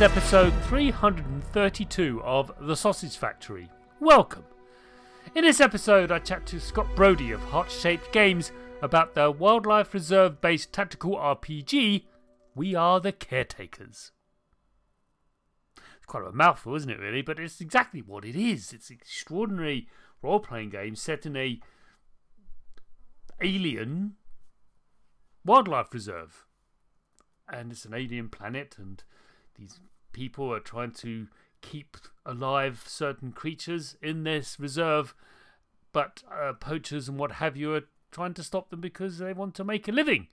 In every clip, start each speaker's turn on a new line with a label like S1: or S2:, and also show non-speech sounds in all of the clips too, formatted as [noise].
S1: Is episode 332 of The Sausage Factory. Welcome. In this episode, I chat to Scott Brodie of Heart Shaped Games about their wildlife reserve based tactical RPG, We Are the Caretakers. It's quite a mouthful, isn't it, really? But it's exactly what it is. It's an extraordinary role playing game set in a alien wildlife reserve and it's an alien planet, and these people are trying to keep alive certain creatures in this reserve, but uh, poachers and what have you are trying to stop them because they want to make a living.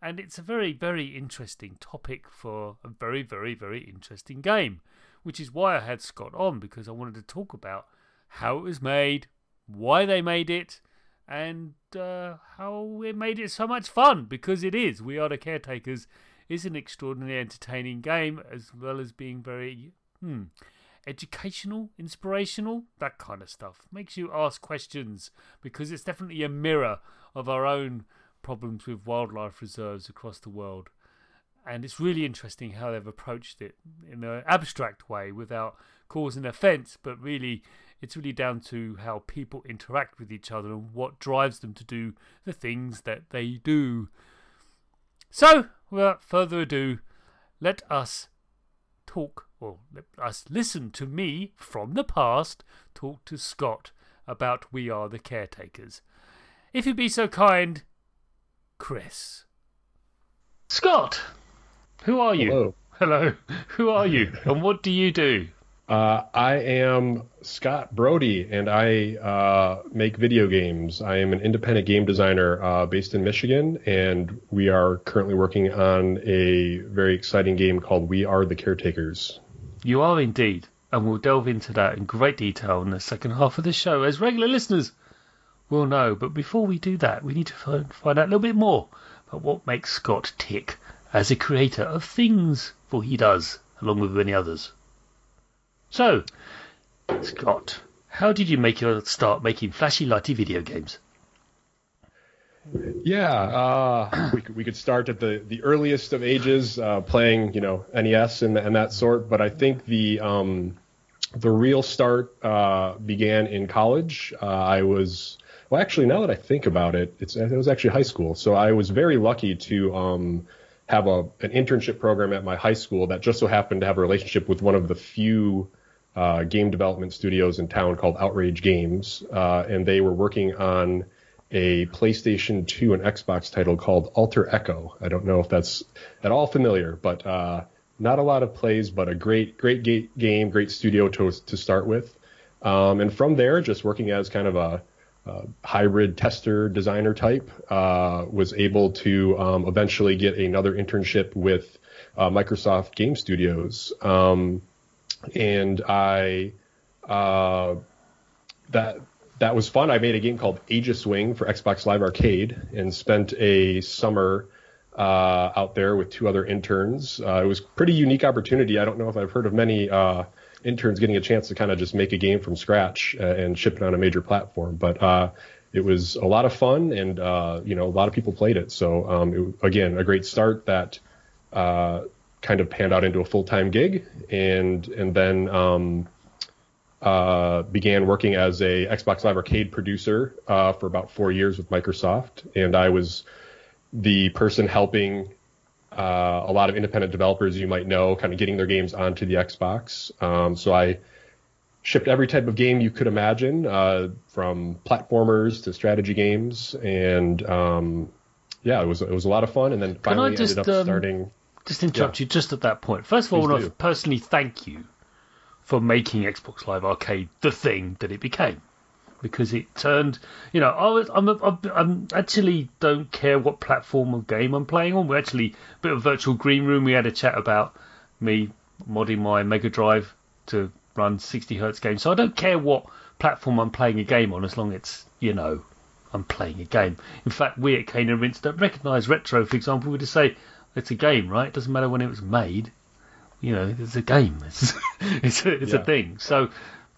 S1: And it's a very, very interesting topic for a very, very, very interesting game, which is why I had Scott on because I wanted to talk about how it was made, why they made it, and uh, how it made it so much fun because it is. We are the caretakers is an extraordinarily entertaining game as well as being very hmm, educational, inspirational, that kind of stuff. Makes you ask questions because it's definitely a mirror of our own problems with wildlife reserves across the world. And it's really interesting how they've approached it in an abstract way without causing offence, but really it's really down to how people interact with each other and what drives them to do the things that they do. So, without further ado, let us talk, or let us listen to me from the past talk to Scott about We Are the Caretakers. If you'd be so kind, Chris. Scott, who are you?
S2: Hello.
S1: Hello. [laughs] Who are you, and what do you do?
S2: Uh, I am Scott Brodie, and I uh, make video games. I am an independent game designer uh, based in Michigan, and we are currently working on a very exciting game called We Are the Caretakers.
S1: You are indeed, and we'll delve into that in great detail in the second half of the show, as regular listeners will know. But before we do that, we need to find, find out a little bit more about what makes Scott tick as a creator of things, for he does, along with many others. So, Scott, how did you make your start making flashy, lighty video games?
S2: Yeah, uh, we, could, we could start at the, the earliest of ages, uh, playing you know NES and, and that sort. But I think the um, the real start uh, began in college. Uh, I was well, actually, now that I think about it, it's it was actually high school. So I was very lucky to um, have a an internship program at my high school that just so happened to have a relationship with one of the few uh, game development studios in town called Outrage Games, uh, and they were working on a PlayStation 2 and Xbox title called Alter Echo. I don't know if that's at all familiar, but uh, not a lot of plays, but a great, great game, great studio to, to start with. Um, and from there, just working as kind of a, a hybrid tester designer type, uh, was able to um, eventually get another internship with uh, Microsoft Game Studios. Um, and I, uh, that that was fun. I made a game called Aegis Wing for Xbox Live Arcade and spent a summer uh, out there with two other interns. Uh, it was pretty unique opportunity. I don't know if I've heard of many uh, interns getting a chance to kind of just make a game from scratch uh, and ship it on a major platform, but uh, it was a lot of fun and uh, you know a lot of people played it. So um, it, again, a great start that kind of panned out into a full time gig, and and then. Um, uh, began working as a Xbox Live Arcade producer uh, for about four years with Microsoft, and I was the person helping uh, a lot of independent developers you might know, kind of getting their games onto the Xbox. Um, so I shipped every type of game you could imagine, uh, from platformers to strategy games, and um, yeah, it was it was a lot of fun. And then finally
S1: just,
S2: ended up um, starting.
S1: Just interrupt yeah. you just at that point. First of all, I want to personally thank you for making Xbox Live Arcade the thing that it became. Because it turned, you know, I was, I'm, a, I'm actually don't care what platform of game I'm playing on. We're actually a bit of virtual green room. We had a chat about me modding my Mega Drive to run 60 hertz games. So I don't care what platform I'm playing a game on, as long as it's, you know, I'm playing a game. In fact, we at Cane and Rinse don't recognise retro, for example. We just say it's a game, right? It doesn't matter when it was made you know, it's a game. [laughs] It's it's a, it's yeah. a thing. So,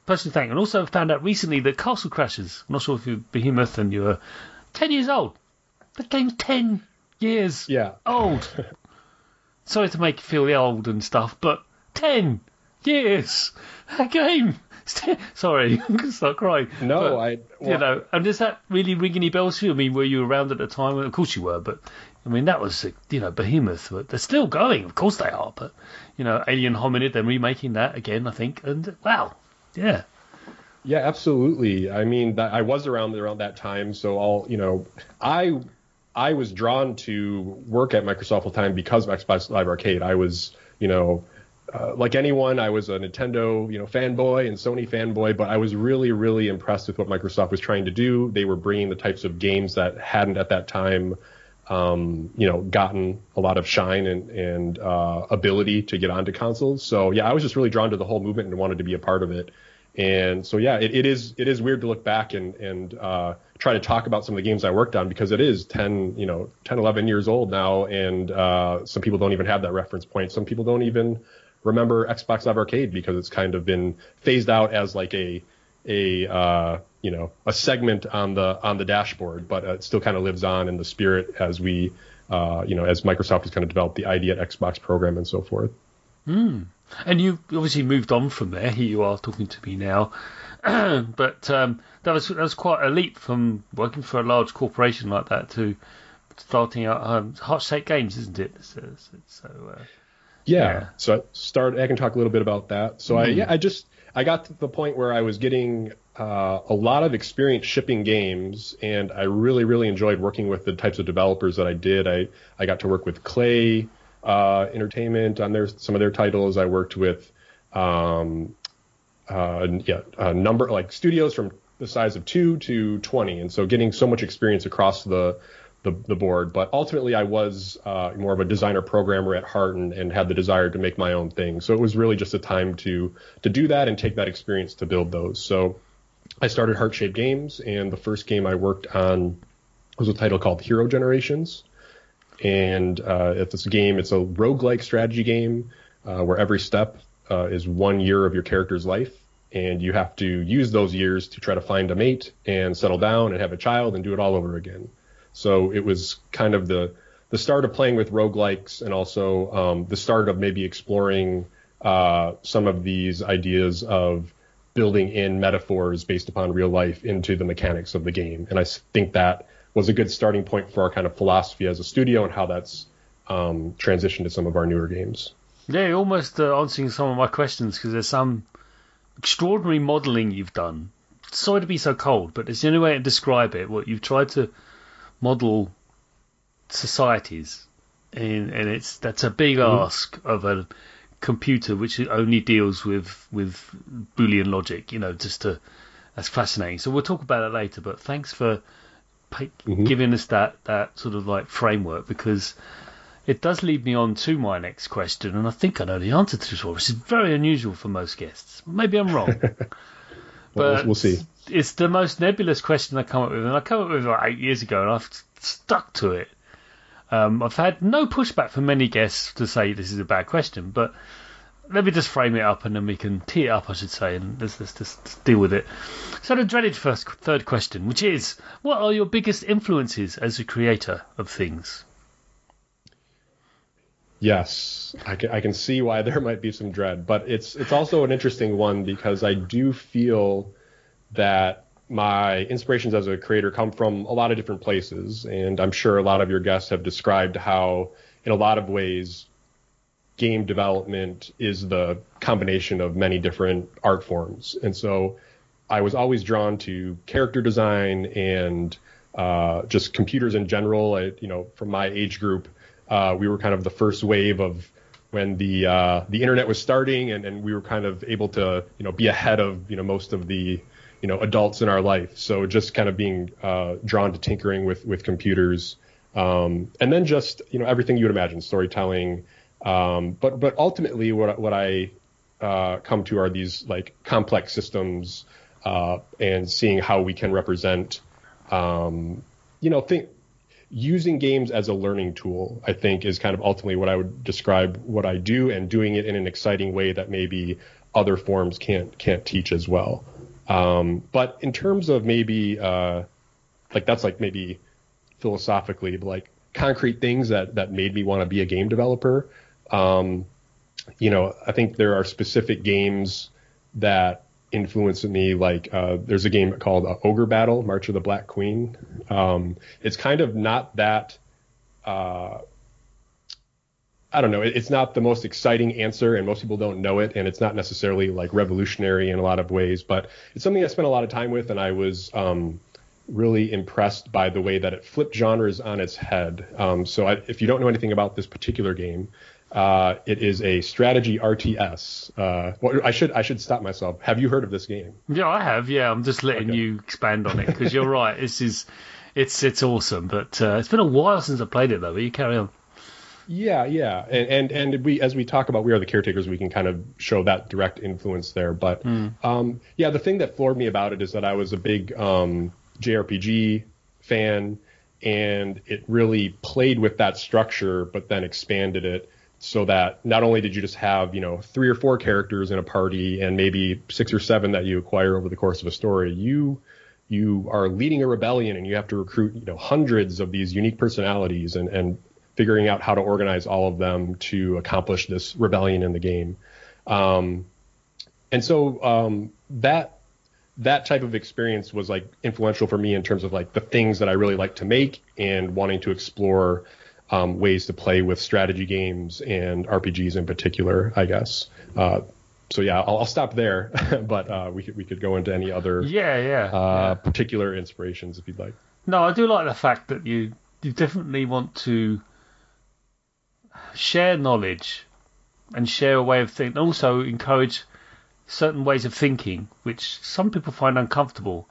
S1: personally, thank. And also found out recently that Castle Crashers. I'm not sure if you're Behemoth and you're ten years old. The game's ten years
S2: yeah.
S1: old. [laughs] Sorry to make you feel old and stuff, but ten years. A game. [laughs] Sorry, I'm gonna start crying.
S2: No,
S1: but,
S2: I.
S1: Well, you know, and does that really ring any bells for you? I mean, were you around at the time? Of course you were, but I mean, that was, you know, Behemoth. But they're still going. Of course they are. But, you know, Alien Hominid, they're remaking that again, I think. And, wow, yeah.
S2: Yeah, absolutely. I mean, I was around around that time, so all you know, I I was drawn to work at Microsoft full time because of Xbox Live Arcade. I was, you know, uh, like anyone, I was a Nintendo, you know, fanboy and Sony fanboy, but I was really, really impressed with what Microsoft was trying to do. They were bringing the types of games that hadn't at that time um, you know, gotten a lot of shine and, and uh, ability to get onto consoles. So yeah, I was just really drawn to the whole movement and wanted to be a part of it. And so yeah, it, it is it is weird to look back and and uh, try to talk about some of the games I worked on because it is 10 you know 10 11 years old now, and uh, some people don't even have that reference point. Some people don't even remember Xbox Live Arcade because it's kind of been phased out as like a a uh, you know a segment on the on the dashboard, but it still kind of lives on in the spirit as we uh, you know as Microsoft has kind of developed the ID at Xbox program and so forth.
S1: Mm. And you obviously moved on from there. Here you are talking to me now, [clears throat] but um, that was that was quite a leap from working for a large corporation like that to starting out um, Heart Shaped Games, isn't it? So, so uh,
S2: yeah. yeah. So I start. I can talk a little bit about that. So mm. I hmm. yeah I just I got to the point where I was getting uh, a lot of experience shipping games, and I really, really enjoyed working with the types of developers that I did. I, I got to work with Klei uh, Entertainment on their some of their titles. I worked with um, uh, yeah, a number like studios from the size of two to 20, and so getting so much experience across the the, the board. But ultimately, I was uh, more of a designer programmer at heart and, and had the desire to make my own thing. So it was really just a time to to do that and take that experience to build those. So I started Heart Shaped Games, and the first game I worked on was a title called Hero Generations. And uh, it's this game, it's a roguelike strategy game uh, where every step uh, is one year of your character's life. And you have to use those years to try to find a mate and settle down and have a child and do it all over again. So it was kind of the the start of playing with roguelikes and also um, the start of maybe exploring uh, some of these ideas of building in metaphors based upon real life into the mechanics of the game. And I think that was a good starting point for our kind of philosophy as a studio and how that's um, transitioned to some of our newer games.
S1: Yeah, almost uh, answering some of my questions because there's some extraordinary modelling you've done sorry to be so cold, but it's the only way to describe it. What you've tried to model societies, and, and it's that's a big mm-hmm. ask of a computer which only deals with with Boolean logic. You know, just to that's fascinating. So we'll talk about it later. But thanks for mm-hmm. giving us that that sort of like framework because it does lead me on to my next question, and I think I know the answer to this one, which is very unusual for most guests. Maybe I'm wrong. [laughs]
S2: well, but we'll see.
S1: It's the most nebulous question I come up with, and I come up with it like eight years ago, and I've stuck to it. Um, I've had no pushback from many guests to say this is a bad question, but let me just frame it up and then we can tee it up, I should say, and let's, let's just deal with it. So, the dreaded first, third question, which is what are your biggest influences as a creator of things?
S2: Yes, I can, I can see why [laughs] there might be some dread, but it's it's also an interesting one because I do feel that my inspirations as a creator come from a lot of different places, and I'm sure a lot of your guests have described how, in a lot of ways, game development is the combination of many different art forms, and so I was always drawn to character design and uh, just computers in general. I, you know, from my age group, uh, we were kind of the first wave of when the uh, the internet was starting, and, and we were kind of able to you know be ahead of you know most of the you know adults in our life. So just kind of being uh, drawn to tinkering with with computers, um, and then just you know everything you would imagine, storytelling. Um, but but ultimately, what what I uh, come to are these like complex systems, uh, and seeing how we can represent, um, you know, think using games as a learning tool, I think, is kind of ultimately what I would describe what I do, and doing it in an exciting way that maybe other forms can't can't teach as well. Um, but in terms of maybe uh, like that's like maybe philosophically like concrete things that that made me want to be a game developer. Um, you know, I think there are specific games that influenced me. Like uh, there's a game called uh, Ogre Battle: March of the Black Queen. Um, it's kind of not that. Uh, I don't know. It's not the most exciting answer, and most people don't know it, and it's not necessarily like revolutionary in a lot of ways. But it's something I spent a lot of time with, and I was um, really impressed by the way that it flipped genres on its head. Um, so I, if you don't know anything about this particular game, uh, it is a strategy RTS. Uh, well, I should I should stop myself. Have you heard of this game?
S1: Yeah, I have. Yeah, I'm just letting okay. you expand on it because you're right. This is it's it's awesome, but uh, it's been a while since I played it though. But you carry on.
S2: Yeah, yeah, and, and and we as we talk about we are the caretakers, we can kind of show that direct influence there. But mm. um, yeah, the thing that floored me about it is that I was a big um, JRPG fan, and it really played with that structure, but then expanded it so that not only did you just have you know three or four characters in a party and maybe six or seven that you acquire over the course of a story, you you are leading a rebellion and you have to recruit you know hundreds of these unique personalities and and figuring out how to organize all of them to accomplish this rebellion in the game. Um, and so um, that that type of experience was like influential for me in terms of like the things that I really like to make and wanting to explore um, ways to play with strategy games and RPGs in particular, I guess. Uh, so yeah, I'll, I'll stop there, [laughs] but uh, we could we could go into any other
S1: yeah yeah,
S2: uh,
S1: yeah
S2: particular inspirations if you'd like.
S1: No, I do like the fact that you you definitely want to share knowledge and share a way of thinking. Also, encourage certain ways of thinking, which some people find uncomfortable.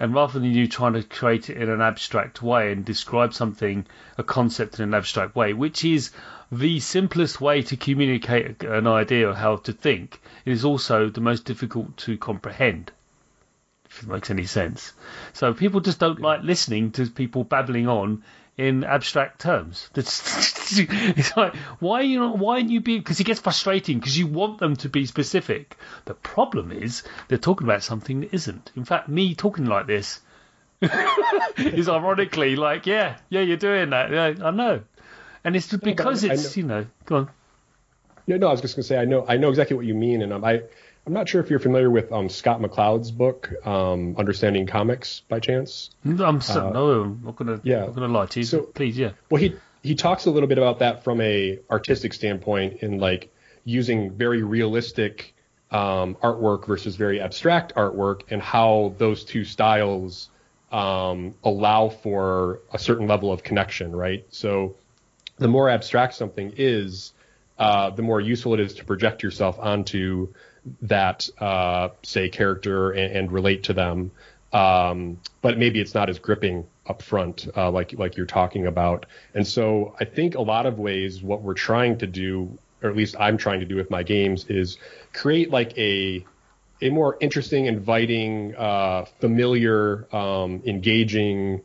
S1: And rather than you trying to create it in an abstract way and describe something, a concept in an abstract way, which is the simplest way to communicate an idea of how to think, it is also the most difficult to comprehend. If it makes any sense. So people just don't like listening to people babbling on in abstract terms. [laughs] it's like why are you not, why aren't you being because it gets frustrating because you want them to be specific. The problem is they're talking about something that isn't. In fact, me talking like this [laughs] is ironically like yeah yeah you're doing that yeah I know, and it's because it's you know go on.
S2: No, no, I was just gonna say I know I know exactly what you mean, and um, I I'm not sure if you're familiar with um, Scott McCloud's book, um, Understanding Comics, by chance.
S1: I'm so, uh, no, I'm not gonna, yeah. not gonna lie to you. So, please, yeah.
S2: Well, he he talks a little bit about that from a artistic standpoint, in like using very realistic um, artwork versus very abstract artwork, and how those two styles um, allow for a certain level of connection, right? So the more abstract something is, uh, the more useful it is to project yourself onto that, uh, say, character and, and, relate to them. Um, but maybe it's not as gripping up front, uh, like like you're talking about. And so I think a lot of ways what we're trying to do, or at least I'm trying to do with my games, is create like a a more interesting, inviting, uh, familiar, um, engaging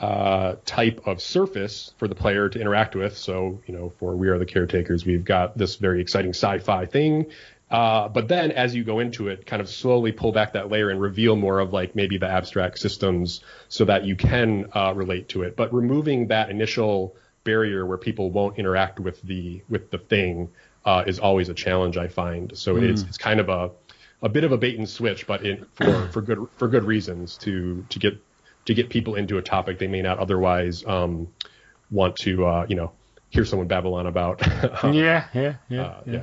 S2: uh, type of surface for the player to interact with. So, you know, for We Are the Caretakers, we've got this very exciting sci-fi thing. Uh, but then as you go into it, kind of slowly pull back that layer and reveal more of like maybe the abstract systems so that you can uh, relate to it. But removing that initial barrier where people won't interact with the with the thing uh, is always a challenge I find. So mm. it's it's kind of a a bit of a bait and switch, but in, for for good for good reasons to to get to get people into a topic they may not otherwise um, want to uh, you know hear someone babble on about. [laughs]
S1: yeah, yeah, yeah, uh, yeah. yeah.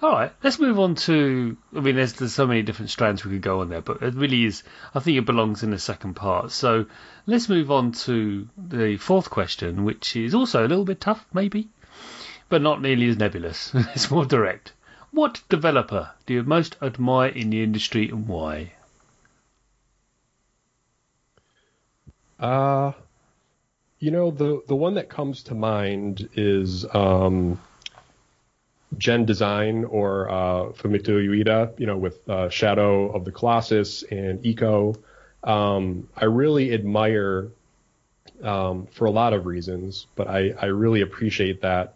S1: All right, let's move on to. I mean, there's there's so many different strands we could go on there, but it really is. I think it belongs in the second part. So let's move on to the fourth question, which is also a little bit tough, maybe, but not nearly as nebulous. [laughs] it's more direct. What developer do you most admire in the industry and why?
S2: Uh, you know, the, the one that comes to mind is um, genDESIGN or uh, Fumito Ueda, you know, with uh, Shadow of the Colossus and Ico. Um, I really admire um, for a lot of reasons, but I, I really appreciate that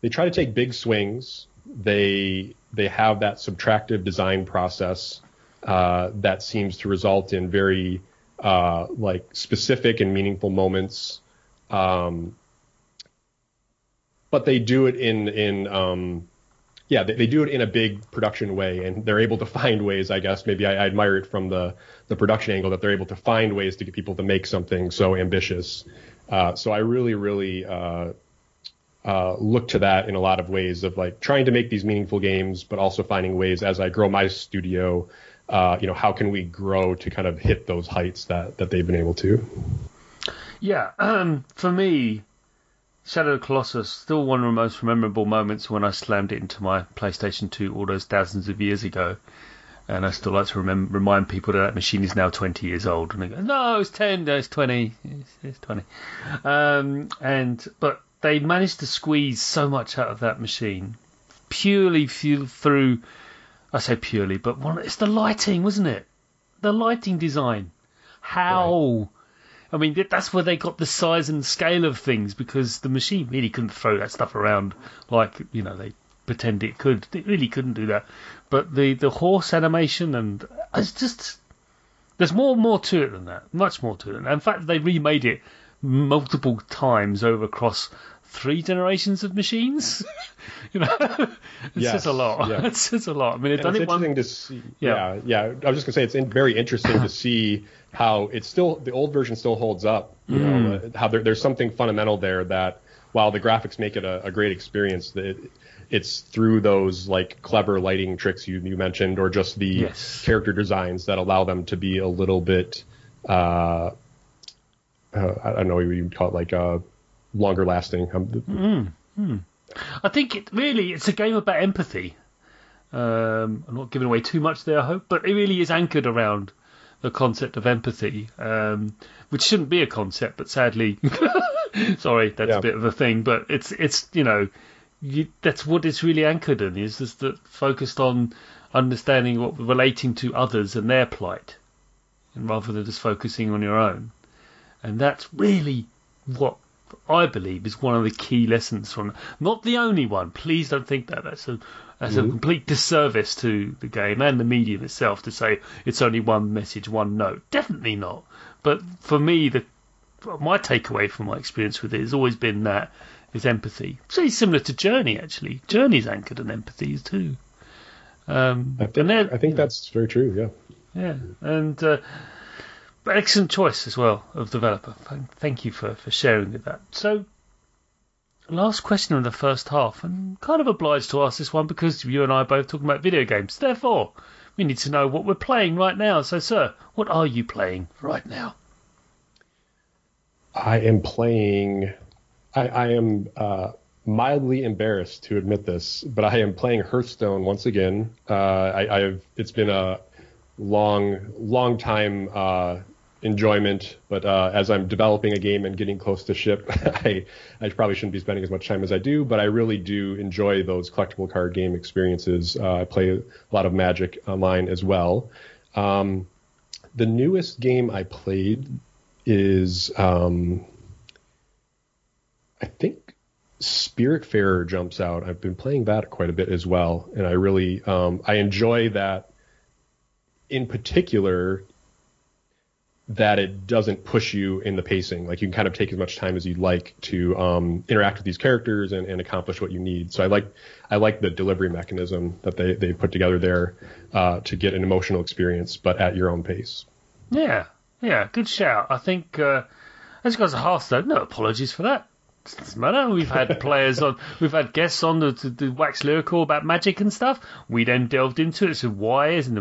S2: they try to take big swings they they have that subtractive design process uh, that seems to result in very uh, like specific and meaningful moments. Um, but they do it in in um, yeah they, they, do it in a big production way and they're able to find ways i guess maybe I, I, admire it from the the production angle that they're able to find ways to get people to make something so ambitious uh, so i really really uh, uh, look to that in a lot of ways of like trying to make these meaningful games, but also finding ways as I grow my studio, uh, you know, how can we grow to kind of hit those heights that, that they've been able to?
S1: Yeah, um, for me, Shadow of Colossus still one of the most memorable moments when I slammed it into my PlayStation 2 all those thousands of years ago. And I still like to remember, remind people that that machine is now 20 years old. And they go, no, it's 10, no, it's 20. It's, it's 20. Um, and, but they managed to squeeze so much out of that machine purely through. I say purely, but one, it's the lighting, wasn't it? The lighting design. How? Right. I mean, that's where they got the size and scale of things because the machine really couldn't throw that stuff around like you know they pretend it could. It really couldn't do that. But the the horse animation and uh, it's just there's more more to it than that. Much more to it. And in fact, they remade it multiple times over across three generations of machines. [laughs] you know, [laughs] it yes, says a lot. Yeah. [laughs] it says a lot. I mean,
S2: it's interesting one... to see. Yeah. yeah, yeah. I was just gonna say it's very interesting to see how it's still the old version still holds up. You mm. know, uh, how there, there's something fundamental there that while the graphics make it a, a great experience, that it's through those like clever lighting tricks you, you mentioned, or just the yes. character designs that allow them to be a little bit. Uh, uh, I don't know what you would call it, like uh, longer lasting.
S1: Mm, mm. I think it really it's a game about empathy. Um, I'm not giving away too much there, I hope, but it really is anchored around the concept of empathy, um, which shouldn't be a concept, but sadly, [laughs] sorry, that's yeah. a bit of a thing. But it's it's you know you, that's what it's really anchored in is just that focused on understanding what relating to others and their plight, and rather than just focusing on your own. And that's really what I believe is one of the key lessons from. Not the only one. Please don't think that. That's a that's mm-hmm. a complete disservice to the game and the medium itself to say it's only one message, one note. Definitely not. But for me, the my takeaway from my experience with it has always been that is empathy. It's similar to Journey, actually. Journey's anchored in empathy too. Um,
S2: I think, I think that's very true.
S1: Yeah. Yeah, and uh, excellent choice as well of developer. Thank you for, for sharing with that. So, last question of the first half, and kind of obliged to ask this one because you and I are both talking about video games. Therefore, we need to know what we're playing right now. So, sir, what are you playing right now?
S2: I am playing. I, I am uh, mildly embarrassed to admit this, but I am playing Hearthstone once again. Uh, I, have It's been a long, long time uh, enjoyment, but uh, as I'm developing a game and getting close to ship, [laughs] I I probably shouldn't be spending as much time as I do. But I really do enjoy those collectible card game experiences. Uh, I play a lot of Magic online as well. Um, the newest game I played is um, I think Spiritfarer jumps out. I've been playing that quite a bit as well, and I really um, I enjoy that. In particular, that it doesn't push you in the pacing. Like you can kind of take as much time as you'd like to um, interact with these characters and, and, accomplish what you need. So I like I like the delivery mechanism that they they put together there uh, to get an emotional experience, but at your own pace.
S1: Yeah, yeah, good shout. I think uh, as regards to Hearthstone, no apologies for that. Doesn't matter. We've had [laughs] players on, we've had guests on the, to, to wax lyrical about magic and stuff. We then delved into it, so why isn't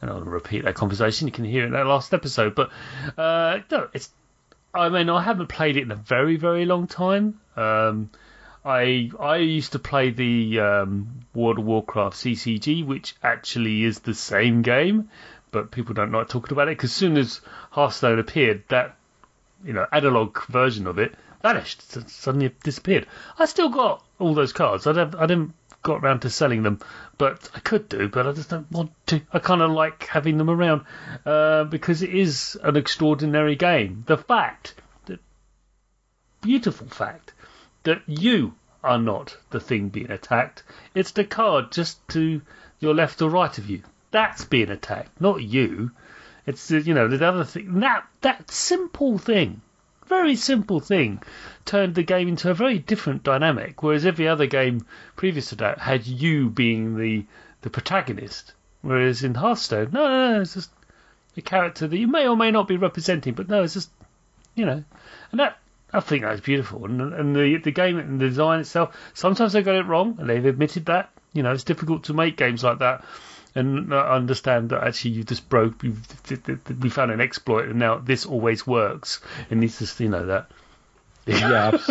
S1: and we and I'll repeat that conversation. You can hear it in that last episode. But uh, no, it's. I mean, I haven't played it in a very, very long time. Um, I I used to play the um, World of Warcraft CCG, which actually is the same game, but people don't like talking about it because as soon as Hearthstone appeared, that you know analog version of it vanished, suddenly disappeared. I still got all those cards. I don't, I didn't got around to selling them, but I could do, but I just don't want to. I kind of like having them around uh, because it is an extraordinary game. The fact, the beautiful fact, that you are not the thing being attacked. It's the card just to your left or right of you. That's being attacked, not you. It's you know the other thing. That that simple thing very simple thing turned the game into a very different dynamic. Whereas every other game previous to that had you being the the protagonist. Whereas in Hearthstone, no, no, no, it's just a character that you may or may not be representing, but no, it's just you know, and that I think that's beautiful. And and the the game and the design itself, sometimes they got it wrong, and they've admitted that. You know, it's difficult to make games like that and understand that actually you just broke. we found an exploit, and now this always works. It needs to, you know that.
S2: yeah. [laughs]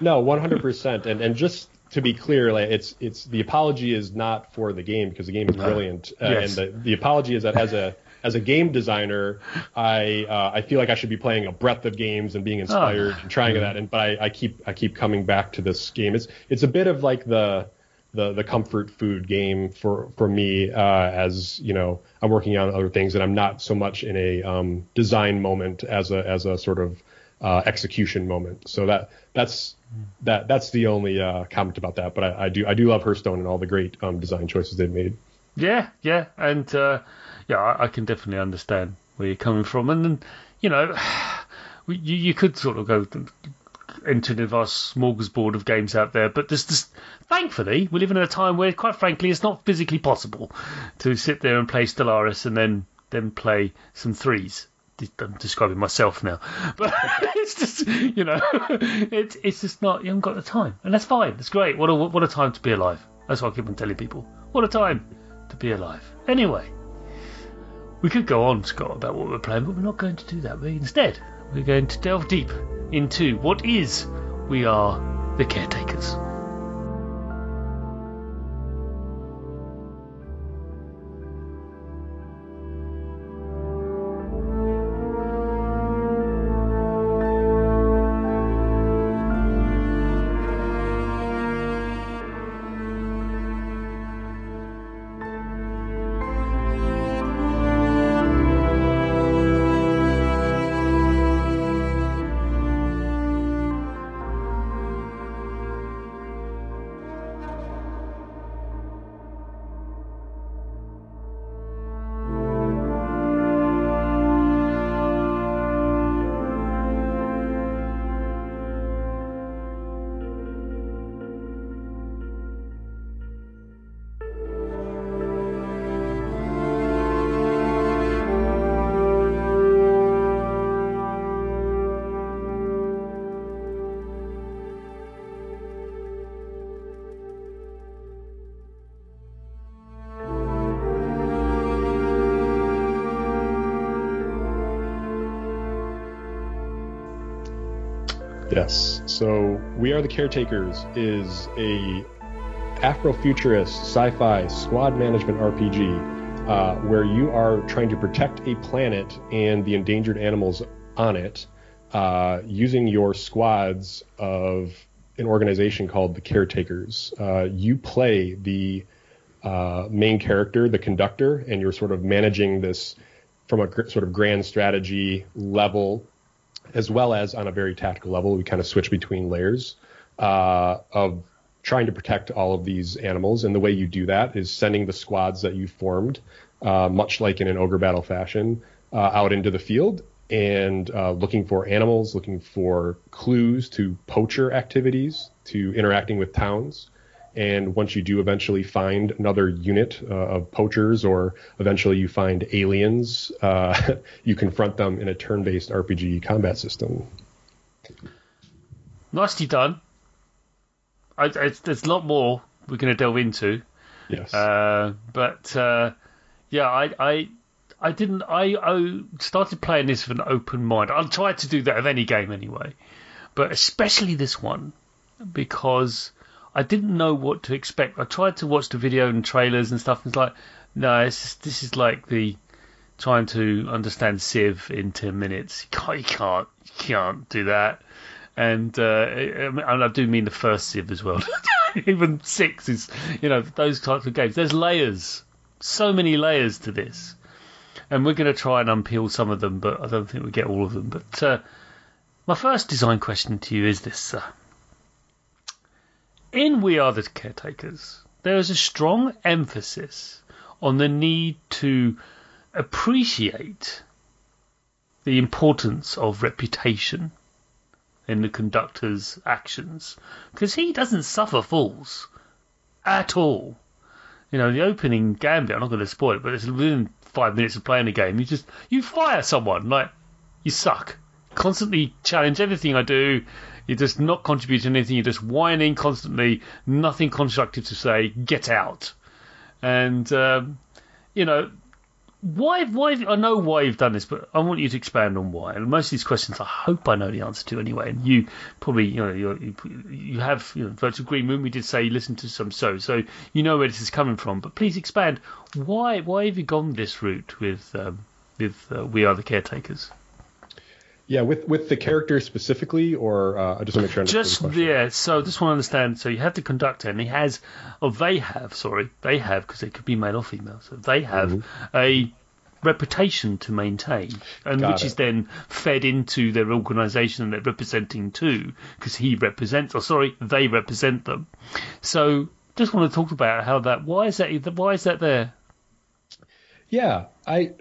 S2: No, one hundred percent. And and just to be clear, like it's it's the apology is not for the game because the game is brilliant, uh, yes. and the the apology is that as a as a game designer, I uh, I feel like I should be playing a breadth of games and being inspired oh, and trying that. And but I, I keep I keep coming back to this game. It's it's a bit of like the the the comfort food game for for me uh, as you know I'm working on other things and I'm not so much in a um, design moment as a as a sort of uh, execution moment. So that that's that that's the only uh, comment about that. But I, I, do I do love Hearthstone and all the great um, design choices they've made.
S1: Yeah, yeah, and uh, yeah, I, I, can definitely understand where you're coming from, and, you know. [sighs] You, you could sort of go into the vast smorgasbord of games out there. But just, thankfully, we live in a time where, quite frankly, it's not physically possible to sit there and play Stellaris and then then play some threes. I'm describing myself now, [laughs] but it's just you know, [laughs] it's it's just not. You haven't got the time, and that's fine. It's great. What a what a time to be alive. That's what I keep on telling people. What a time to be alive. Anyway, we could go on, Scott, about what we're playing, but we're not going to do that. We instead we're going to delve deep into what is We Are the Caretakers.
S2: Yes. So We Are the Caretakers is a Afrofuturist sci-fi squad management RPG uh, where you are trying to protect a planet and the endangered animals on it uh, using your squads of an organization called the Caretakers. Uh, you play the uh, main character, the conductor, and you're sort of managing this from a gr- sort of grand strategy level, as well as on a very tactical level. We kind of switch between layers uh, of trying to protect all of these animals. And the way you do that is sending the squads that you formed, uh, much like in an ogre battle fashion, uh, out into the field and uh, looking for animals, looking for clues to poacher activities, to interacting with towns. And once you do eventually find another unit uh, of poachers, or eventually you find aliens, uh, [laughs] you confront them in a turn-based RPG combat system.
S1: Nicely done. I, I, there's a lot more we're going to delve into.
S2: Yes.
S1: Uh, but uh, yeah, I, I I didn't. I, I started playing this with an open mind. I'll try to do that of any game anyway, but especially this one because I didn't know what to expect. I tried to watch the video and trailers and stuff. And it's like, no, it's this is like the trying to understand Civ in ten minutes. You can't, you can't, you can't do that. And uh, and I do mean the first Civ as well. [laughs] Even six is, you know, those types of games. There's layers, so many layers to this, and we're going to try and unpeel some of them, but I don't think we get all of them. But uh, my first design question to you is this: uh, In We Are the Caretakers, there is a strong emphasis on the need to appreciate the importance of reputation in the conductor's actions because he doesn't suffer fools at all. You know, the opening gambit, I'm not going to spoil it, but it's within five minutes of playing the game, you just, you fire someone, like, you suck. Constantly challenge everything I do. You're just not contributing anything. You're just whining constantly. Nothing constructive to say. Get out. And, um, you know, why? Why? I know why you've done this, but I want you to expand on why. And most of these questions, I hope I know the answer to anyway. And you probably, you know, you you have you know, virtual green room. We did say listen to some so, so you know where this is coming from. But please expand. Why? Why have you gone this route with um, with uh, We Are the Caretakers?
S2: Yeah, with with the character specifically, or uh, I just want to make
S1: sure. I just yeah. So just want to understand. So you have the conductor, and he has, or they have, sorry, they have because it could be male or female. So they have mm-hmm. a reputation to maintain, and Got which it. is then fed into their organisation and they're representing too, because he represents, or sorry, they represent them. So just want to talk about how that. Why is that? Why is that there?
S2: Yeah, I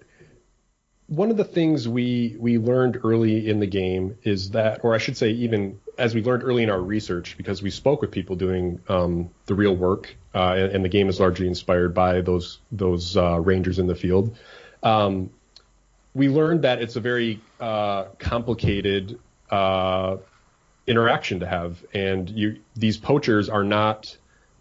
S2: one of the things we we learned early in the game is that, or I should say, even as we learned early in our research, because we spoke with people doing um, the real work, uh, and, and, the game is largely inspired by those those uh, rangers in the field. Um, we learned that it's a very uh, complicated uh, interaction to have, and you these poachers are not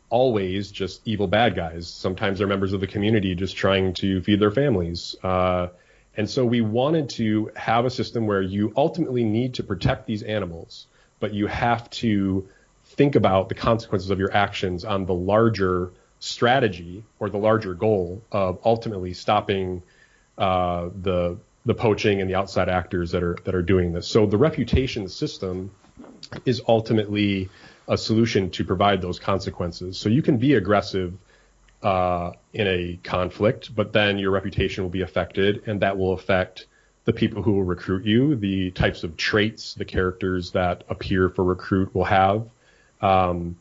S2: always just evil bad guys. Sometimes they're members of the community just trying to feed their families. Uh, and so we wanted to have a system where you ultimately need to protect these animals, but you have to think about the consequences of your actions on the larger strategy or the larger goal of ultimately stopping uh, the the poaching and the outside actors that are that are doing this. So the reputation system is ultimately a solution to provide those consequences. So you can be aggressive uh, in a conflict, but then your reputation will be affected, and that will affect the people who will recruit you, the types of traits the characters that appear for recruit will have. Um,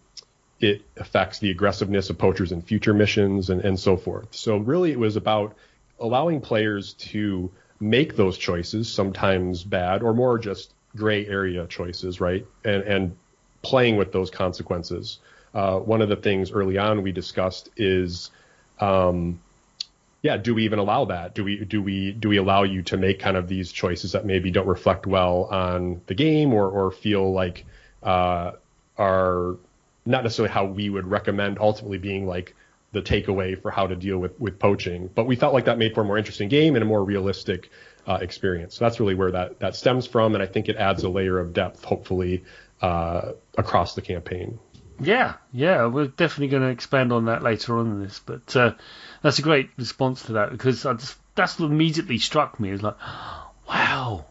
S2: it affects the aggressiveness of poachers in future missions and, and so forth. So really, it was about allowing players to make those choices, sometimes bad or more just gray area choices, right? And, and playing with those consequences uh, one of the things early on we discussed is, um, yeah, do we even allow that? Do we do we do we allow you to make kind of these choices that maybe don't reflect well on the game or or feel like uh, are not necessarily how we would recommend ultimately being like the takeaway for how to deal with with poaching. But we felt like that made for a more interesting game and a more realistic uh, experience. So that's really where that that stems from, and I think it adds a layer of depth, hopefully, uh, across the campaign.
S1: Yeah, yeah, we're definitely going to expand on that later on in this, but uh, that's a great response to that because just, that's what immediately struck me. Is like, wow,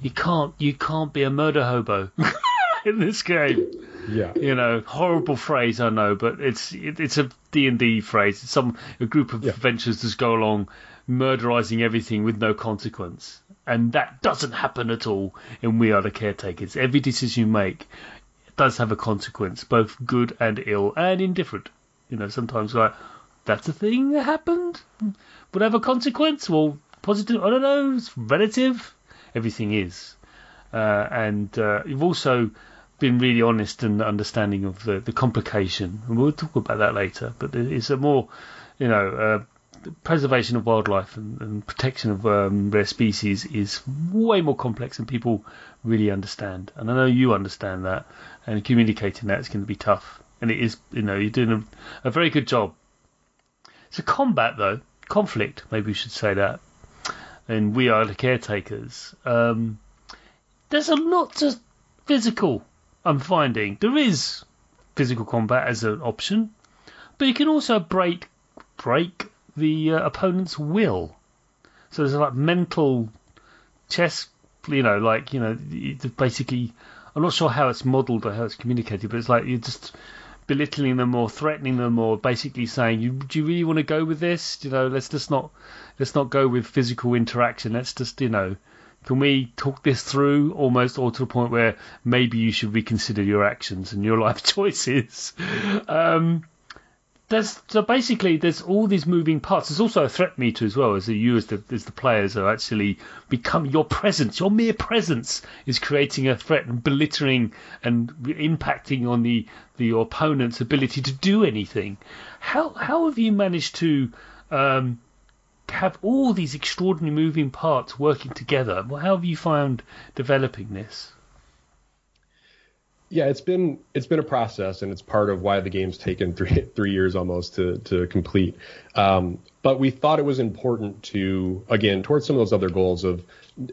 S1: you can't you can't be a murder hobo [laughs] in this game.
S2: Yeah.
S1: You know, horrible phrase, I know, but it's it, it's a D and D phrase. It's some a group of
S2: Yeah.
S1: adventurers just go along murderizing everything with no consequence, and that doesn't happen at all in We Are the Caretakers. Every decision you make does have a consequence, both good and ill and indifferent. You know, sometimes like that's a thing that happened. Would have a consequence? Well, positive. I don't know. It's relative. Everything is, uh, and uh, you've also been really honest and understanding of the, the complication. And we'll talk about that later. But it's a more, you know, uh, preservation of wildlife and, and protection of um, rare species is way more complex than people really understand. And I know you understand that, and communicating that is going to be tough. And it is, you know, you're doing a, a very good job. So combat though, conflict, maybe we should say that. And we are the caretakers. Um, there's a lot of physical. I'm finding there is physical combat as an option, but you can also break break the uh, opponent's will. So there's like mental chess, you know, like you know, basically. I'm not sure how it's modelled or how it's communicated, but it's like you're just belittling them or threatening them or basically saying, "You do you really want to go with this? You know, let's just not let's not go with physical interaction. Let's just you know." Can we talk this through almost or to the point where maybe you should reconsider your actions and your [laughs] life choices? Um, there's so basically there's all these moving parts. There's also a threat meter as well, as you as the as the players are actually become your presence, your mere presence is creating a threat and belittling and impacting on the the opponent's ability to do anything. How how have you managed to um, have all these extraordinary moving parts working together? Well, how have you found developing this?
S2: Yeah, it's been it's been a process, and it's part of why the game's taken three [laughs] three years almost to to complete. Um, but we thought it was important to again towards some of those other goals of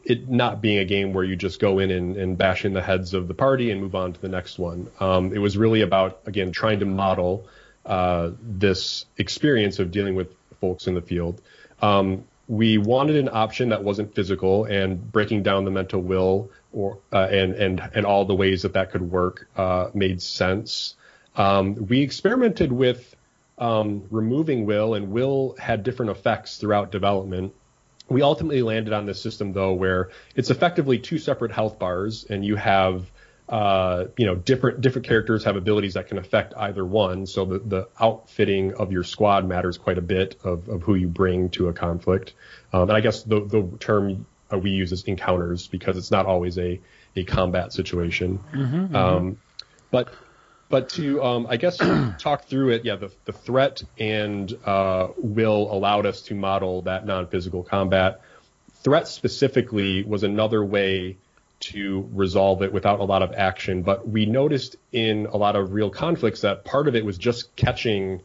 S2: it not being a game where you just go in and, and bash in the heads of the party and move on to the next one. Um, it was really about again trying to model uh, this experience of dealing with folks in the field. Um, we wanted an option that wasn't physical and breaking down the mental will or uh, and and and all the ways that that could work uh, made sense. Um, we experimented with um, removing will, and will had different effects throughout development. We ultimately landed on this system though, where it's effectively two separate health bars, and you have uh, you know different different characters have abilities that can affect either one. So the the outfitting of your squad matters quite a bit of, of who you bring to a conflict. Um, and I guess the the term uh, we use is encounters because it's not always a a combat situation.
S1: Mm-hmm,
S2: Um, but but to um, I guess [clears throat] talk through it, yeah, the the threat and uh, will allowed us to model that non-physical combat. Threat specifically was another way to resolve it without a lot of action, but we noticed in a lot of real conflicts that part of it was just catching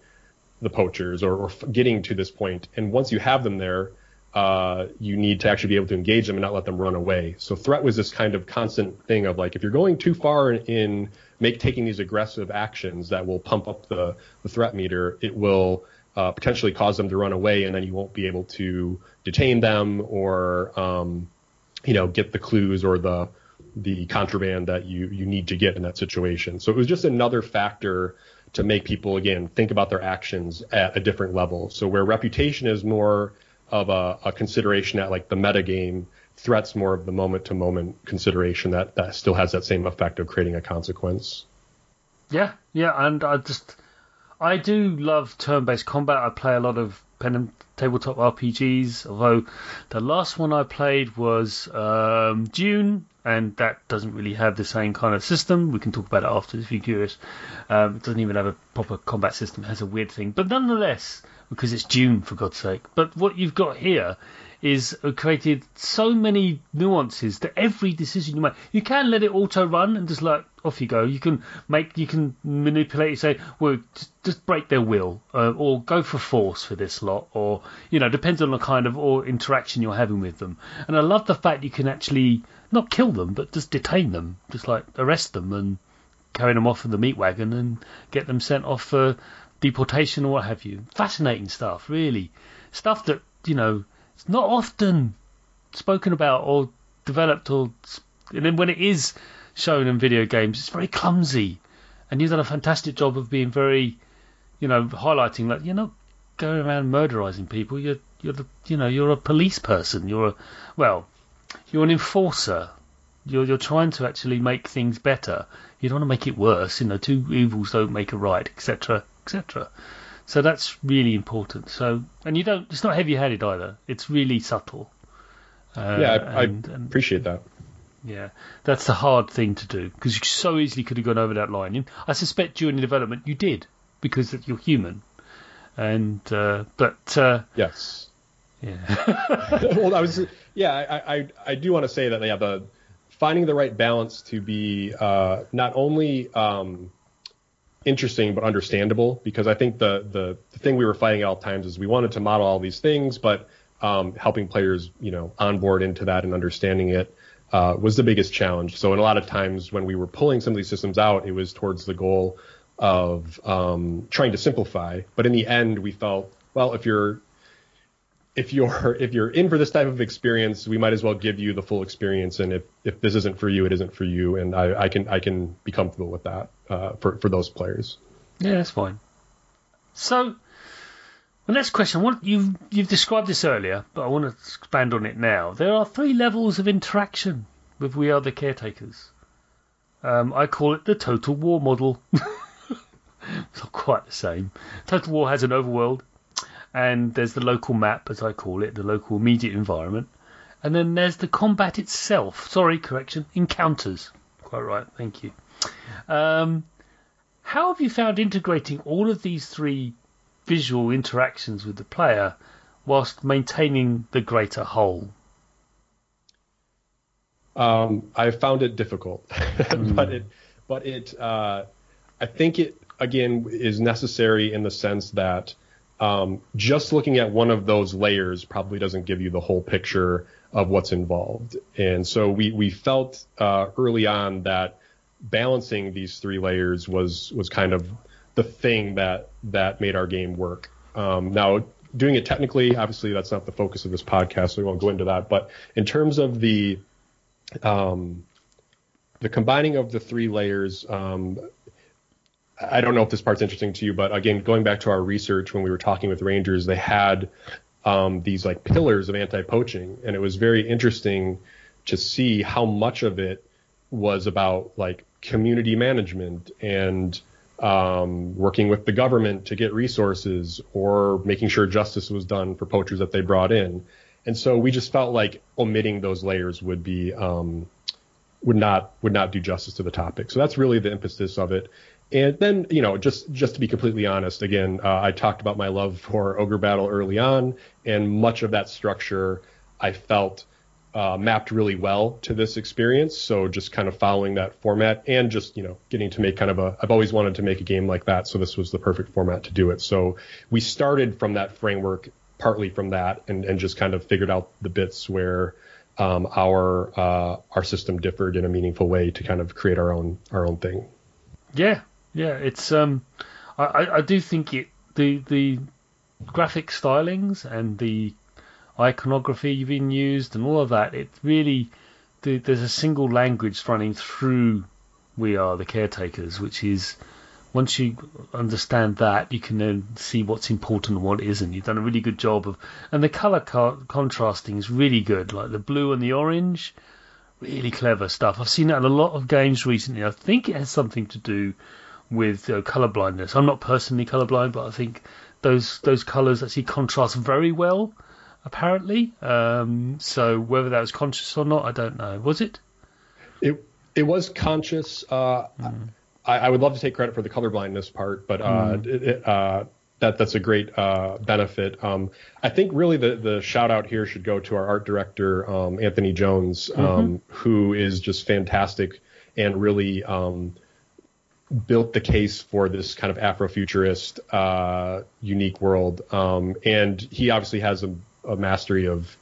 S2: the poachers or, or getting to this point. And once you have them there, uh, you need to actually be able to engage them and not let them run away. So threat was this kind of constant thing of like if you're going too far in, make taking these aggressive actions that will pump up the, the threat meter, it will uh, potentially cause them to run away, and then you won't be able to detain them or um, you know get the clues or the the contraband that you you need to get in that situation. So it was just another factor to make people again think about their actions at a different level. So where reputation is more of a, a consideration at like the meta game, threats more of the moment to moment consideration that that still has that same effect of creating a consequence.
S1: Yeah, yeah, and I just I do love turn-based combat. I play a lot of pen and tabletop RPGs. Although the last one I played was um, Dune, and that doesn't really have the same kind of system. We can talk about it after if you're curious. Um, it doesn't even have a proper combat system. It has a weird thing, but nonetheless, because it's Dune for God's sake. But what you've got here is uh, created so many nuances to every decision you make. You can let it auto run and just like off you go. You can make, you can manipulate. You say, well, just, break their will, uh, or go for force for this lot, or you know, depends on the kind of or interaction you're having with them. And I love the fact you can actually not kill them, but just detain them, just like arrest them and carry them off in the meat wagon and get them sent off for deportation or what have you. Fascinating stuff, really. Stuff that you know, it's not often spoken about or developed or and then when it is shown in video games, it's very clumsy. And you've done a fantastic job of being very, you know, highlighting that you're not going around murderizing people. You're you're the you know you're a police person. You're a well, you're an enforcer. You're you're trying to actually make things better. You don't want to make it worse. You know, two evils don't make a right, etc., etc. So that's really important. So and you don't. It's not heavy-handed either. It's really subtle.
S2: Uh, yeah, I, and, I appreciate that.
S1: Yeah, that's the hard thing to do because you so easily could have gone over that line. I suspect during the development you did because you're human, and uh, but uh,
S2: yes,
S1: yeah. [laughs]
S2: well, I was yeah, I, I I do want to say that yeah, the finding the right balance to be uh, not only um, interesting but understandable because I think the, the the thing we were fighting at all times is we wanted to model all these things, but um, helping players, you know, onboard into that and understanding it uh, was the biggest challenge. So, in a lot of times when we were pulling some of these systems out, it was towards the goal of um, trying to simplify. But in the end, we felt, well, if you're if you're [laughs] if you're in for this type of experience, we might as well give you the full experience. And if, if this isn't for you, it isn't for you. And I, I can I can be comfortable with that uh, for for those players.
S1: Yeah, that's fine. So the next question, you've you've described this earlier, but I want to expand on it now. There are three levels of interaction with We Are the Caretakers. Um, I call it the Total War model. [laughs] it's not quite the same. Total War has an overworld, and there's the local map, as I call it, the local immediate environment, and then there's the combat itself. Sorry, correction, encounters. Quite right, thank you. Um, how have you found integrating all of these three visual interactions with the player whilst maintaining the greater whole?
S2: Um, I found it difficult, mm. [laughs] but it, but it, uh, I think it again is necessary in the sense that um, just looking at one of those layers probably doesn't give you the whole picture of what's involved. And so we we felt uh, early on that balancing these three layers was was kind of the thing that that made our game work. Um, now, doing it technically, obviously, that's not the focus of this podcast, so we won't go into that. But in terms of the um, the combining of the three layers, um, I don't know if this part's interesting to you, but again, going back to our research when we were talking with rangers, they had um, these like pillars of anti-poaching, and it was very interesting to see how much of it was about like community management and um, working with the government to get resources or making sure justice was done for poachers that they brought in. And so we just felt like omitting those layers would be um, would not would not do justice to the topic. So that's really the impetus of it. And then, you know, just just to be completely honest, again, uh, I talked about my love for Ogre Battle early on, and much of that structure I felt uh, mapped really well to this experience. So just kind of following that format and just, you know, getting to make kind of a, I've always wanted to make a game like that. So this was the perfect format to do it. So we started from that framework, partly from that and, and just kind of figured out the bits where, um, our, uh, our system differed in a meaningful way to kind of create our own, our own thing.
S1: Yeah. Yeah. It's, um, I, I do think it, the, the graphic stylings and the iconography being used and all of that. It really there's a single language running through We Are the Caretakers, which is once you understand that, you can then see what's important and what isn't. You've done a really good job of, and the color contrasting is really good, like the blue and the orange. Really clever stuff. I've seen that in a lot of games recently. I think it has something to do with uh, color blindness. I'm not personally colorblind, but I think those those colors actually contrast very well apparently. Um, so whether that was conscious or not, I don't know. Was it?
S2: It it was conscious. Uh, mm. I, I, would love to take credit for the colorblindness part, but uh, mm. it, uh, that that's a great uh, benefit. Um, I think really the the shout out here should go to our art director um, Anthony Jones, mm-hmm. Um, who is just fantastic and really um, built the case for this kind of Afrofuturist, uh, unique world. Um, and he obviously has a, a, mastery of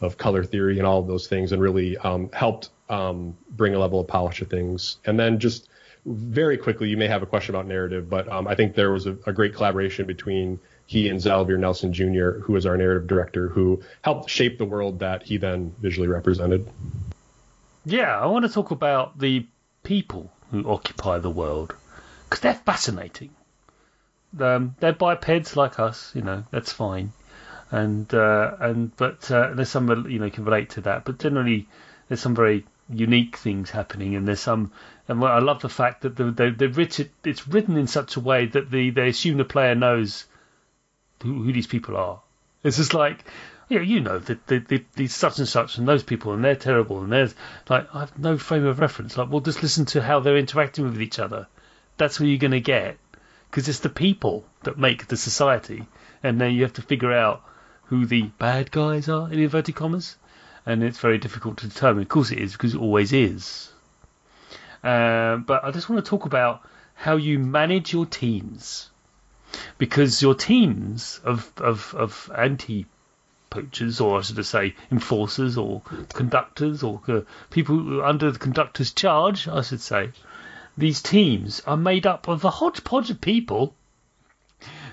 S2: of color theory and all of those things, and really um, helped um, bring a level of polish to things. And then just very quickly, you may have a question about narrative, but um, I think there was a, a, great collaboration between he and Xalavier Nelson Jr., who was our narrative director, who helped shape the world that he then visually represented.
S1: Yeah, I want to talk about the people who occupy the world because they're fascinating. Um, they're bipeds like us, you know, that's fine. And uh, and but uh, there's some you know can relate to that, but generally there's some very unique things happening, and there's some. And I love the fact that they, they, written it's written in such a way that the they assume the player knows who, who these people are. It's just like yeah, you know, the, the, the, the, such and such and those people and they're terrible and there's like I have no frame of reference. Like, well, just listen to how they're interacting with each other. That's what you're going to get because it's the people that make the society, and then you have to figure out who the bad guys are in inverted commas, and it's very difficult to determine. Of course, it is because it always is. Uh, but I just want to talk about how you manage your teams because your teams of of, of anti poachers, or I should say, enforcers, or conductors, or uh, people under the conductor's charge, I should say. These teams are made up of a hodgepodge of people,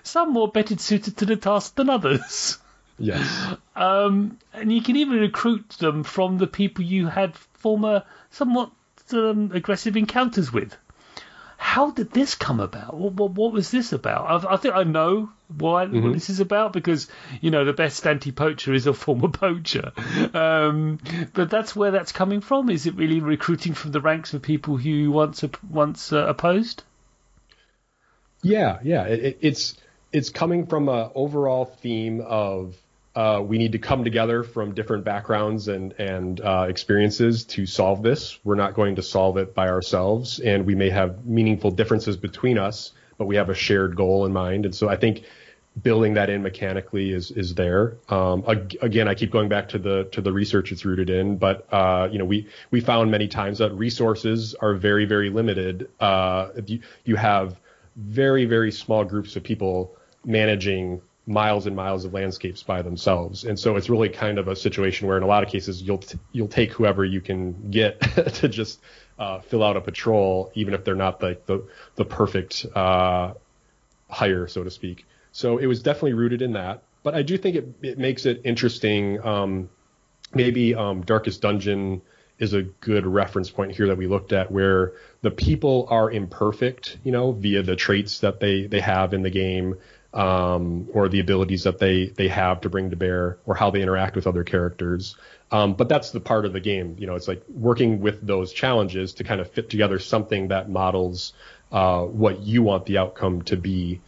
S1: some more better suited to the task than others. [laughs]
S2: Yes.
S1: Um, and you can even recruit them from the people you had former, somewhat um, aggressive encounters with how did this come about? What, what, what was this about? I, I, think I know why mm-hmm. what this is about because you know the best anti-poacher is a former [laughs] poacher, um, but that's where that's coming from. Is it really recruiting from the ranks of people who you once once uh, opposed?
S2: Yeah, yeah, it, it's it's coming from an overall theme of uh, we need to come together from different backgrounds and and uh, experiences to solve this. We're not going to solve it by ourselves, and we may have meaningful differences between us, but we have a shared goal in mind. And so I think building that in mechanically is is there. Um, again, I keep going back to the to the research it's rooted in, but uh, you know we we found many times that resources are very very limited. Uh, you you have very very small groups of people managing miles and miles of landscapes by themselves. And so it's really kind of a situation where in a lot of cases you'll t- you'll take whoever you can get [laughs] to just uh, fill out a patrol, even if they're not like the, the, the perfect uh, hire, so to speak. So it was definitely rooted in that. But I do think it, it makes it interesting. Um, maybe um, Darkest Dungeon is a good reference point here that we looked at where the people are imperfect, you know, via the traits that they, they have in the game um, or the abilities that they they have to bring to bear, or how they interact with other characters. Um, but that's the part of the game. You know, it's like working with those challenges to kind of fit together something that models uh, what you want the outcome to be.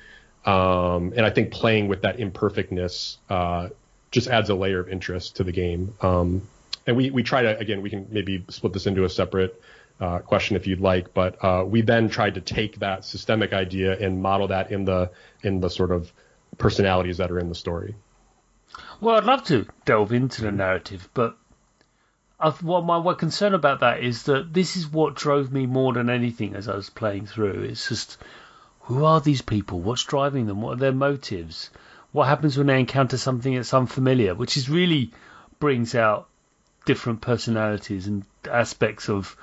S2: Um, and I think playing with that imperfectness uh, just adds a layer of interest to the game. Um, and we we try to again we can maybe split this into a separate uh, question if you'd like. But uh, we then tried to take that systemic idea and model that in the in the sort of personalities that are in the story.
S1: Well, I'd love to delve into the narrative, but I've, my, my concern about that is that this is what drove me more than anything as I was playing through. It's just who are these people? What's driving them? What are their motives? What happens when they encounter something that's unfamiliar? Which is really brings out different personalities and aspects of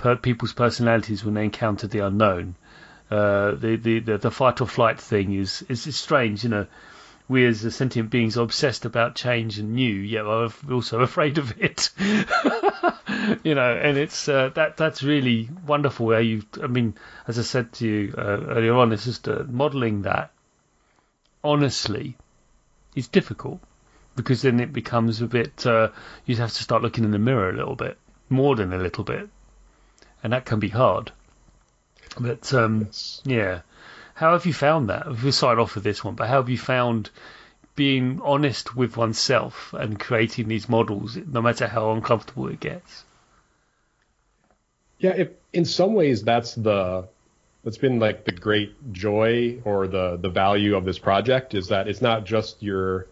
S1: per people's personalities when they encounter the unknown. Uh, the, the, the the fight or flight thing is is strange, you know. We as sentient beings are obsessed about change and new, yet we're also [laughs] afraid of it. [laughs] you know, and it's uh, that that's really wonderful. Where you, I mean, as I said to you uh, earlier on, it's just uh, modelling that honestly is difficult because then it becomes a bit. Uh, you have to start looking in the mirror a little bit more than a little bit and that can be hard. But um, yes. yeah, how have you found that? We'll start off with this one, but how have you found being honest with oneself and creating these models, no matter how uncomfortable it gets?
S2: Yeah, if, in some ways that's the that's been like the great joy or the the value of this project is that it's not just your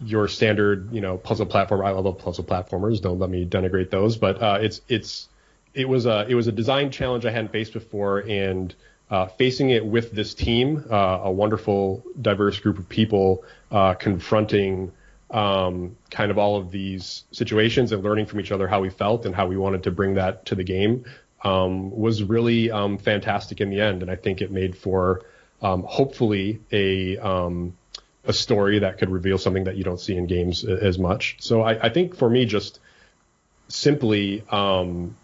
S2: your standard you know puzzle platform. I love puzzle platformers. Don't let me denigrate those, but uh, it's it's it was a it was a design challenge I hadn't faced before, and uh, facing it with this team, uh, a wonderful, diverse group of people, uh, confronting um, kind of all of these situations and learning from each other how we felt and how we wanted to bring that to the game um, was really um, fantastic in the end. And I think it made for um, hopefully a um, a story that could reveal something that you don't see in games as much. So I, I think for me, just simply, um,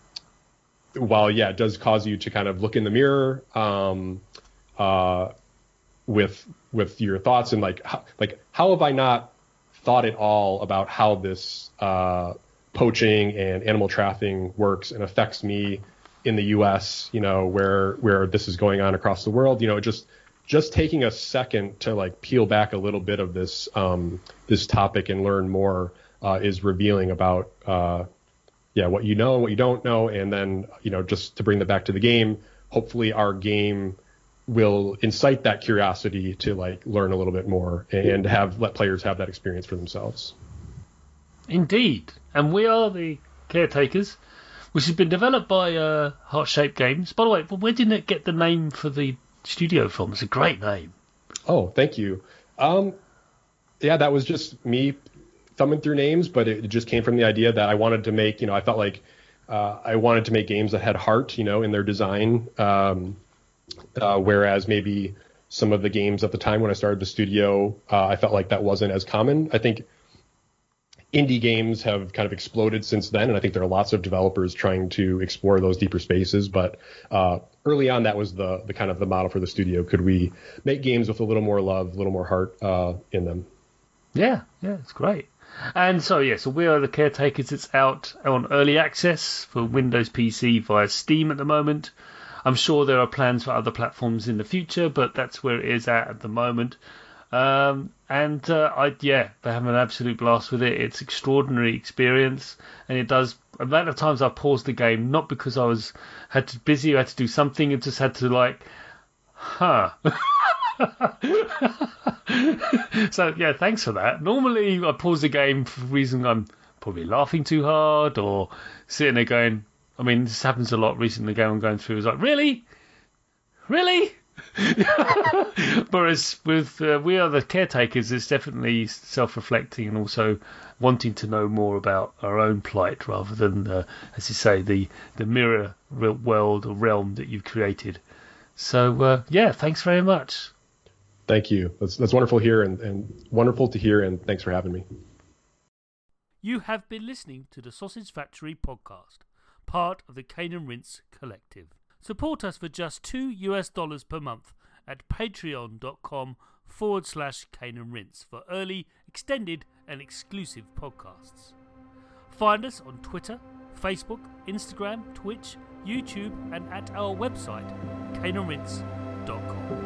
S2: while yeah, it does cause you to kind of look in the mirror um, uh, with with your thoughts and like how, like how have I not thought at all about how this uh, poaching and animal trafficking works and affects me in the U.S. You know where where this is going on across the world. You know, just just taking a second to like peel back a little bit of this um, this topic and learn more uh, is revealing about uh, yeah what you know what you don't know, and then you know just to bring that back to the game. Hopefully, our game will incite that curiosity to like learn a little bit more and have let players have that experience for themselves.
S1: Indeed, and we are the caretakers, which has been developed by uh, Heart Shaped Games. By the way, where did it get the name for the studio film? It's a great name.
S2: Oh, thank you. Um, yeah, that was just me thumbing through names, but it just came from the idea that I wanted to make. You know, I felt like uh, I wanted to make games that had heart, you know, in their design. Um, uh, whereas maybe some of the games at the time when I started the studio, uh, I felt like that wasn't as common. I think indie games have kind of exploded since then, and I think there are lots of developers trying to explore those deeper spaces. But uh, early on, that was the the kind of the model for the studio. Could we make games with a little more love, a little more heart uh, in them?
S1: Yeah, yeah, it's great. And so yeah, so we are the caretakers. It's out on early access for Windows PC via Steam at the moment. I'm sure there are plans for other platforms in the future, but that's where it is at at the moment. Um, and uh, I yeah, they have an absolute blast with it. It's extraordinary experience, and it does. Amount of times I paused the game not because I was had to busy, I had to do something, and just had to like, huh. [laughs] [laughs] so yeah, thanks for that. Normally I pause the game for the reason I'm probably laughing too hard or sitting there going, I mean, this happens a lot recently. Going going through is like, really, really. [laughs] Whereas with uh, we are the caretakers, it's definitely self-reflecting and also wanting to know more about our own plight rather than, as you say, the the mirror world or realm that you've created. So uh, yeah, thanks very much.
S2: Thank you. That's that's wonderful here and, and wonderful to hear. And thanks for having me.
S1: You have been listening to the Sausage Factory podcast part of the Cane and Rinse Collective. Support us for just two US dollars per month at patreon.com forward slash Cane and Rinse for early, extended, and exclusive podcasts. Find us on Twitter, Facebook, Instagram, Twitch, YouTube, and at our website, caneandrinse.com.